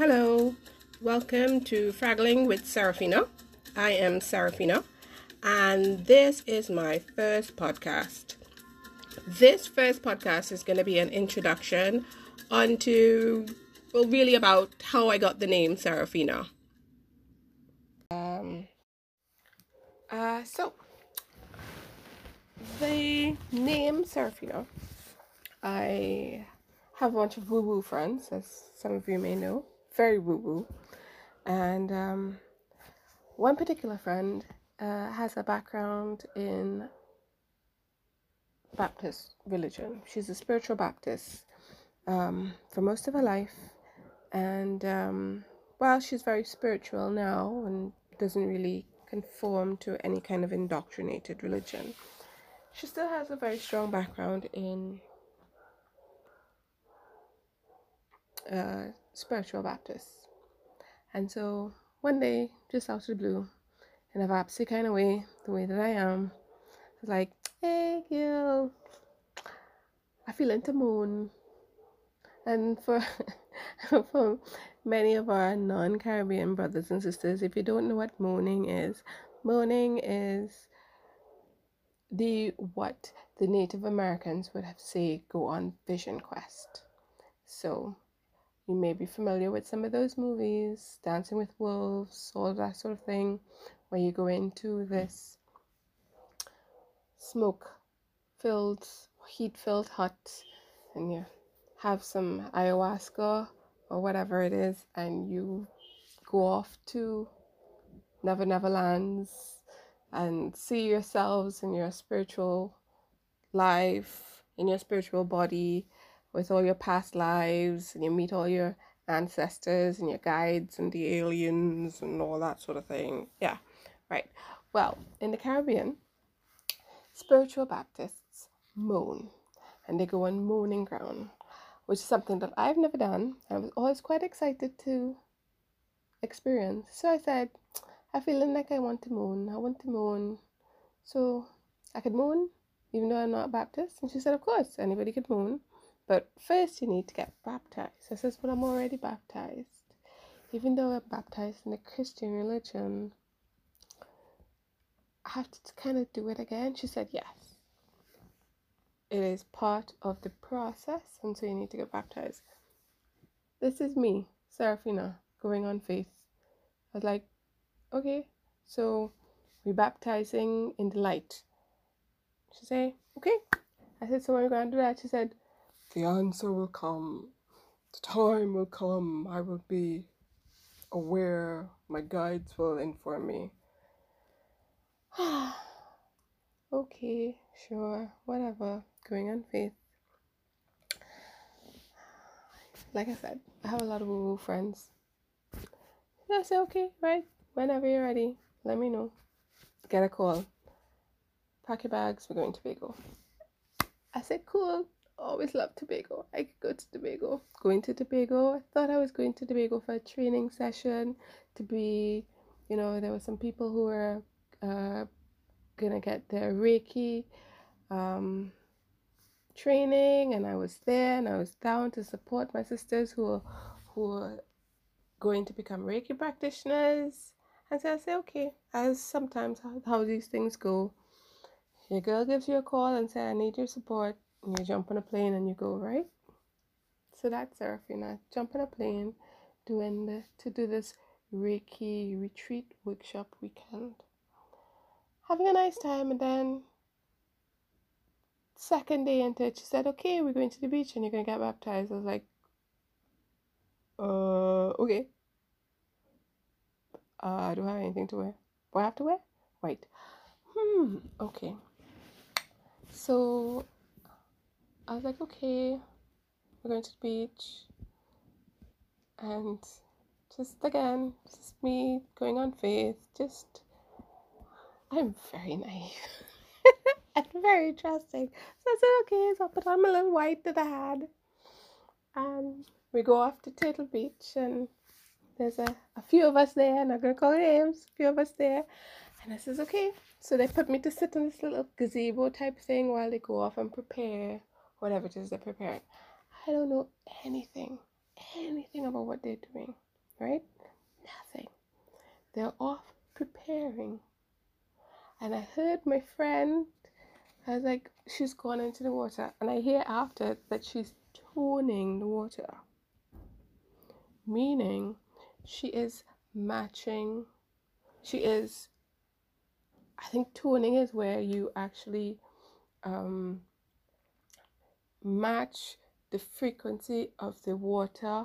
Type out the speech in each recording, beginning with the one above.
Hello, welcome to Fraggling with Serafina. I am Serafina, and this is my first podcast. This first podcast is going to be an introduction onto, well, really about how I got the name Serafina. Um, uh, so, the name Serafina, I have a bunch of woo woo friends, as some of you may know, very woo woo. And um, one particular friend uh, has a background in Baptist religion. She's a spiritual Baptist um, for most of her life. And um, well, she's very spiritual now and doesn't really conform to any kind of indoctrinated religion. She still has a very strong background in uh, spiritual Baptist. And so one day, just out of the blue, in a vapsy kind of way, the way that I am, I was like, hey, girl, I feel into moon. And for, for many of our non Caribbean brothers and sisters, if you don't know what moaning is, moaning is the what the Native Americans would have say go on vision quest. So you may be familiar with some of those movies, Dancing with Wolves, all that sort of thing, where you go into this smoke filled, heat filled hut and you have some ayahuasca or whatever it is, and you go off to Never Never Lands and see yourselves in your spiritual life, in your spiritual body, with all your past lives and you meet all your ancestors and your guides and the aliens and all that sort of thing. Yeah, right. Well, in the Caribbean, spiritual Baptists moan and they go on moaning ground, which is something that I've never done. I was always quite excited to experience. So I said, I'm feeling like I want to moan. I want to moan. So I could moan, even though I'm not Baptist. And she said, Of course, anybody could moan. But first, you need to get baptized. I says, But I'm already baptized. Even though I'm baptized in the Christian religion, I have to kind of do it again. She said, Yes. It is part of the process, and so you need to get baptized. This is me, Serafina, going on faith. I was like, Okay, so we're baptizing in the light. She said, Okay. I said, So when we're going to do that, she said, the answer will come. The time will come. I will be aware. My guides will inform me. okay, sure, whatever. Going on faith. Like I said, I have a lot of woo woo friends. I say, okay, right, whenever you're ready, let me know. Get a call. Pack your bags, we're going to Tobago. I said, cool always loved Tobago. I could go to Tobago. Going to Tobago, I thought I was going to Tobago for a training session to be, you know, there were some people who were uh, gonna get their Reiki um, training, and I was there and I was down to support my sisters who were, who were going to become Reiki practitioners. And so I say, okay, as sometimes how, how these things go. Your girl gives you a call and say, I need your support you jump on a plane and you go right? So that's Serafina jump on a plane doing the, to do this Reiki retreat workshop weekend. Having a nice time and then second day into it she said okay we're going to the beach and you're gonna get baptized. I was like uh okay. Uh, I don't have anything to wear? What I have to wear? White. Hmm okay. So I was like, okay, we're going to the beach. And just again, just me going on faith. Just, I'm very naive and very trusting. So I said, okay, so I put on my little white that I had. And we go off to Turtle Beach, and there's a, a few of us there, not gonna call names, a few of us there. And I says, okay. So they put me to sit on this little gazebo type thing while they go off and prepare whatever it is they're preparing. I don't know anything, anything about what they're doing. right? Nothing. They're off preparing. And I heard my friend, I was like, she's gone into the water. And I hear after that she's toning the water, meaning she is matching, she is, I think toning is where you actually um, match the frequency of the water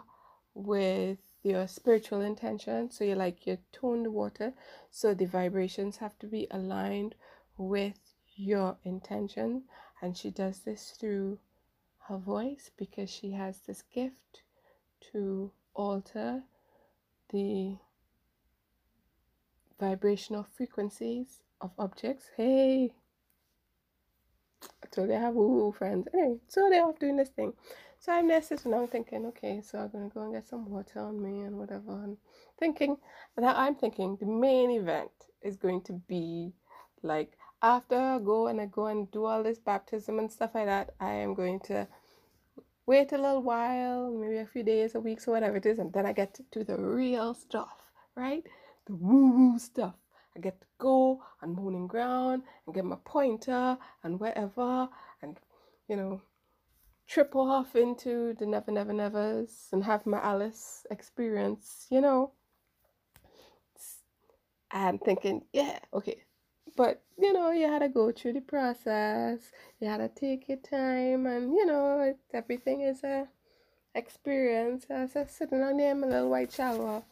with your spiritual intention. So you're like you tone the water, so the vibrations have to be aligned with your intention. And she does this through her voice because she has this gift to alter the vibrational frequencies of objects. Hey, You I have woo woo friends. Anyway, so they're off doing this thing. So I'm there sitting down thinking, okay, so I'm gonna go and get some water on me and whatever. And thinking, that I'm thinking the main event is going to be like after I go and I go and do all this baptism and stuff like that, I am going to wait a little while, maybe a few days, a week, or whatever it is, and then I get to do the real stuff, right? The woo woo stuff. I get to go on moaning ground and get my pointer and wherever and you know, trip off into the never, never, nevers and have my Alice experience, you know. And thinking, yeah, okay. But, you know, you had to go through the process, you had to take your time, and, you know, everything is a experience. I was sitting on there in my little white shalwar,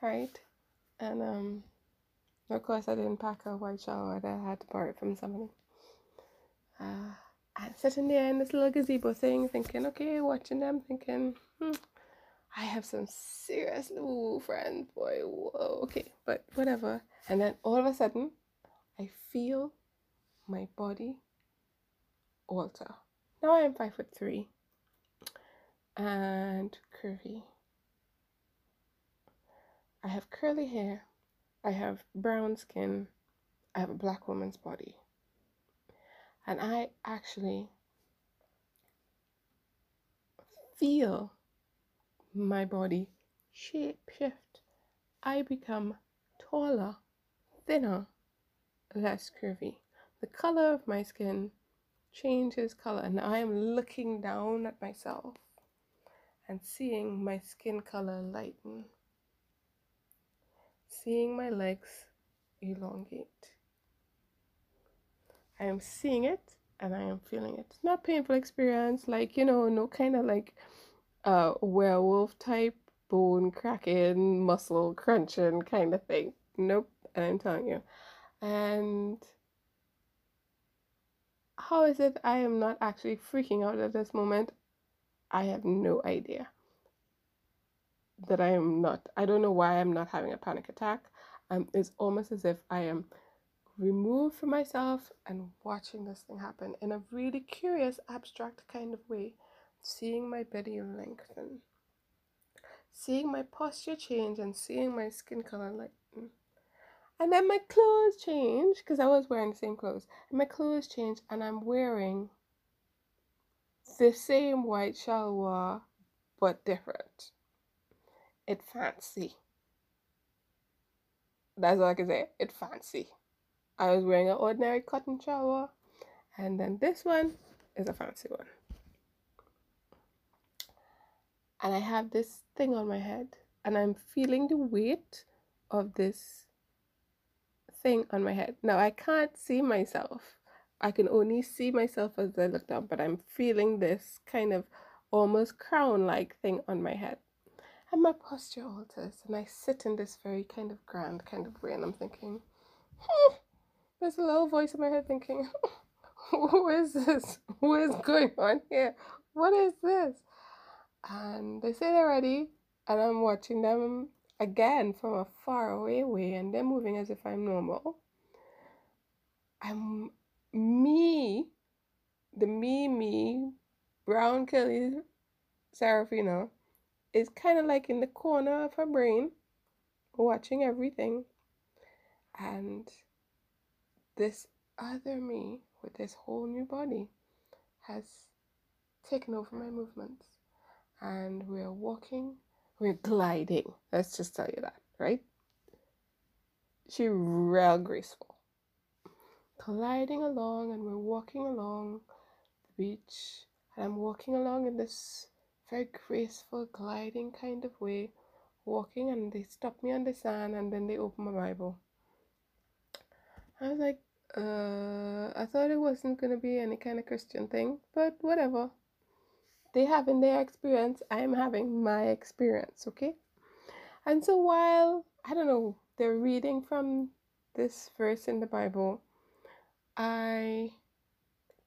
right? And, um, of course, I didn't pack a white shalwar, I had to borrow it from somebody. Uh, and sitting there in this little gazebo thing, thinking, okay, watching them, thinking, hmm, I have some serious new friends, boy. Whoa, okay, but whatever. And then all of a sudden, I feel my body alter. Now I am five foot three and curvy. I have curly hair. I have brown skin. I have a black woman's body. And I actually feel my body shape shift. I become taller, thinner, less curvy. The color of my skin changes color, and I am looking down at myself and seeing my skin color lighten, seeing my legs elongate. I am seeing it and I am feeling it. Not painful experience, like you know, no kind of like uh werewolf type bone cracking, muscle crunching kind of thing. Nope, and I'm telling you. And how is it I am not actually freaking out at this moment? I have no idea. That I am not. I don't know why I'm not having a panic attack. Um, it's almost as if I am removed from myself and watching this thing happen in a really curious, abstract kind of way, seeing my body lengthen, seeing my posture change, and seeing my skin color lighten. And then my clothes change because I was wearing the same clothes. And my clothes change, and I'm wearing the same white shalwar but different. It fancy. That's all I can say. It fancy. I was wearing an ordinary cotton shalwar, and then this one is a fancy one. And I have this thing on my head, and I'm feeling the weight of this thing on my head. Now I can't see myself. I can only see myself as I look down, but I'm feeling this kind of almost crown like thing on my head. My posture alters, and I sit in this very kind of grand kind of way, and I'm thinking, hmm, there's a little voice in my head thinking, who is this? What is going on here? What is this? And they say they're ready, and I'm watching them again from a far away way, and they're moving as if I'm normal. I'm me, the me, me, brown Kelly Serafina, is kind of like in the corner of her brain, watching everything. And this other me with this whole new body has taken over my movements and we're walking We're gliding. Let's just tell you that, right? She real graceful. Gliding along and we're walking along the beach. And I'm walking along in this very graceful, gliding kind of way, walking and they stop me on the sand and then they open my Bible. I was like, uh, I thought it wasn't to be any kind of Christian thing, but whatever. They having their experience, I'm having my experience, okay? And so while, I don't know, they're reading from this verse in the Bible, I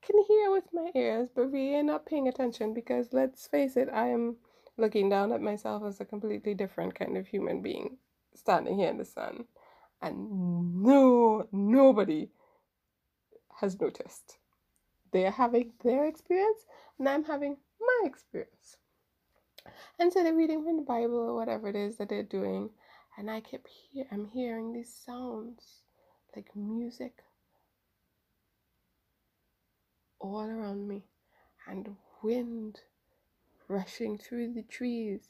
can hear with my ears, but really not paying attention because let's face it, I am looking down at myself as a completely different kind of human being standing here in the sun. And no, nobody has noticed. They are having their experience, and I'm having my experience. And so they're reading from the Bible or whatever it is that they're doing, and I kept hear I'm hearing these sounds like music all around me, and wind rushing through the trees,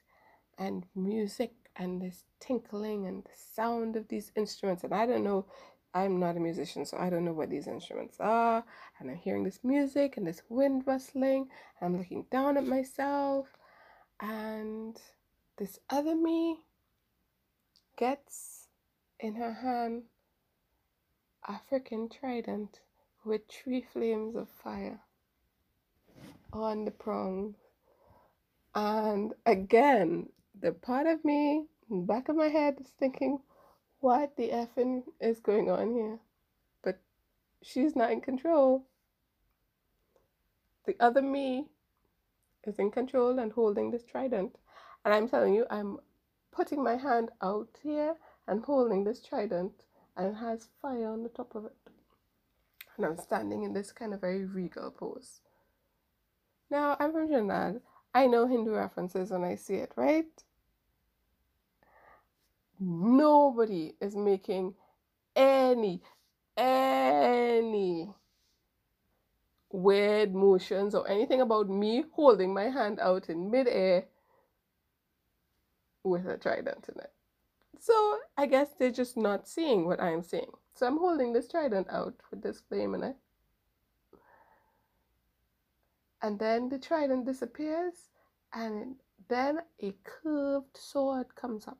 and music and this tinkling and the sound of these instruments. And I don't know I'm not a musician, so I don't know what these instruments are. And I'm hearing this music and this wind rustling. And I'm looking down at myself. And this other me gets in her hand a freaking trident with three flames of fire on the prongs. And again, the part of me, back of my head, is thinking, what the effing is going on here? But she's not in control. The other me is in control and holding this trident. And I'm telling you, I'm putting my hand out here and holding this trident, and it has fire on the top of it. And I'm standing in this kind of very regal pose. Now, I'm from Trinidad. I know Hindu references when I see it, right? nobody is making any any weird motions or anything about me holding my hand out in midair with a trident in it. So I guess they're just not seeing what I'm seeing. So I'm holding this trident out with this flame in it. And then the trident disappears, and then a curved sword comes up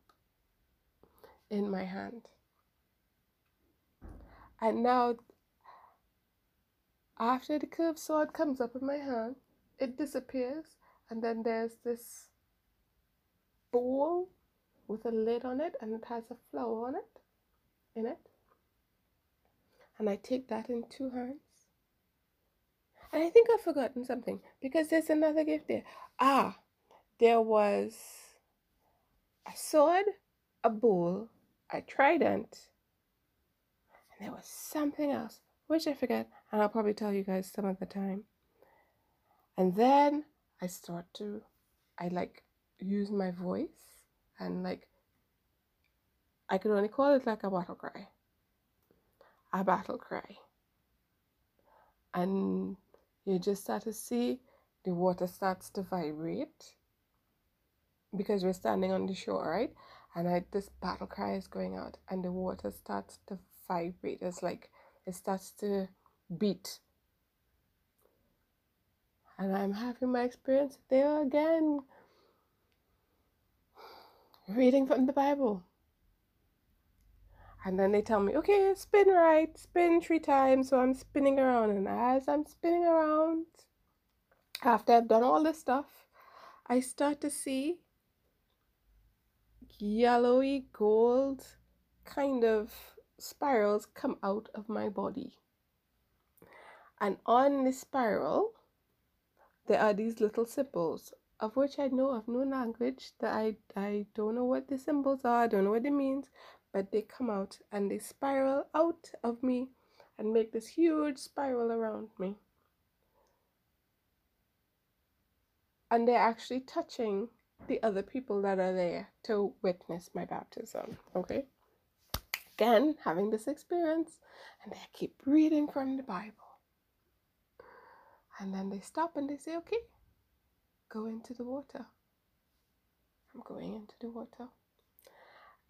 in my hand. And now, after the curved sword comes up in my hand, it disappears, and then there's this bowl with a lid on it, and it has a flower on it, in it. And I take that in two hands. And I think I've forgotten something because there's another gift there. Ah, there was a sword, a bowl, a trident, and there was something else, which I forget, and I'll probably tell you guys some of the time. And then I start to, I like use my voice and like, I could only call it like a battle cry. A battle cry. And you just start to see the water starts to vibrate because we're standing on the shore, right? and I this battle cry is going out and the water starts to vibrate. It's like it starts to beat. And I'm having my experience there again. Reading from the Bible. And then they tell me, okay, spin right, spin three times. So I'm spinning around. And as I'm spinning around, after I've done all this stuff, I start to see yellowy gold kind of spirals come out of my body. And on the spiral, there are these little symbols of which I know of no language that I, I don't know what the symbols are, I don't know what it means, but they come out and they spiral out of me and make this huge spiral around me. And they're actually touching the other people that are there to witness my baptism. Okay? Again, having this experience, and they keep reading from the Bible. And then they stop and they say, okay, go into the water. I'm going into the water.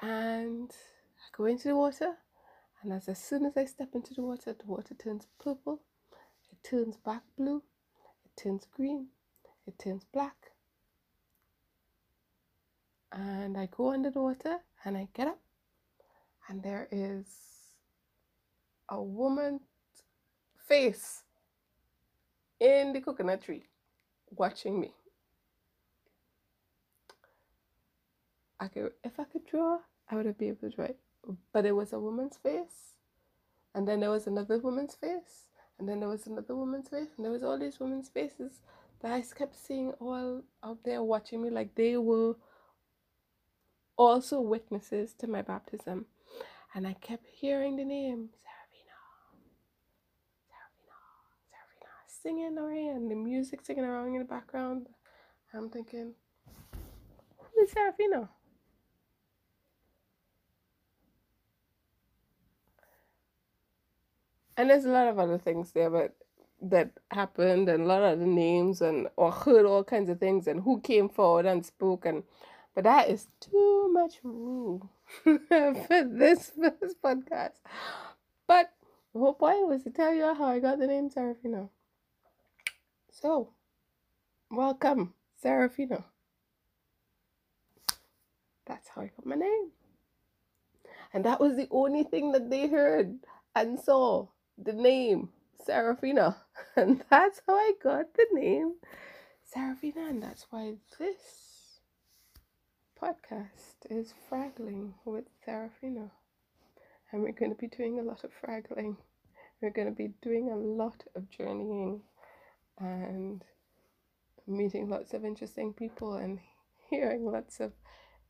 And I go into the water, and as, as soon as I step into the water, the water turns purple, it turns back blue, it turns green, it turns black. And I go under the water and I get up, and there is a woman's face in the coconut tree watching me. I could, if I could draw, I would have been able to draw it. But it was a woman's face, and then there was another woman's face, and then there was another woman's face, and there was all these women's faces that I kept seeing all out there watching me, like they were also witnesses to my baptism. And I kept hearing the name Serafina, Serafina, Serafina, singing around, and the music singing around in the background. I'm thinking, who is Serafina? And there's a lot of other things there but that happened and a lot of the names and or heard all kinds of things and who came forward and spoke and but that is too much woo for this this podcast. But the whole point was to tell you how I got the name Serafina. So welcome Serafina. That's how I got my name. And that was the only thing that they heard and saw the name Serafina. And that's how I got the name Serafina. And that's why this podcast is fraggling with Serafina. And we're going to be doing a lot of fraggling. We're going to be doing a lot of journeying and meeting lots of interesting people and hearing lots of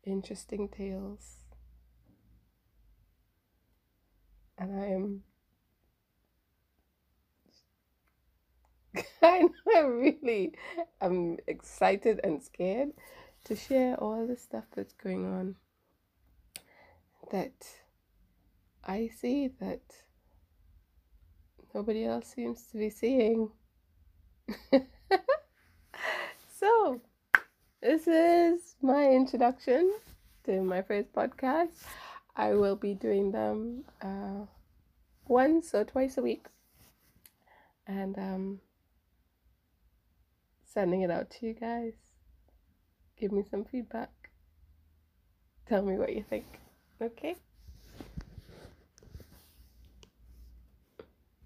interesting tales. And I am I really am excited and scared to share all the stuff that's going on that I see that nobody else seems to be seeing. so, this is my introduction to my first podcast. I will be doing them uh, once or twice a week. And um, sending it out to you guys. Give me some feedback. Tell me what you think. Okay?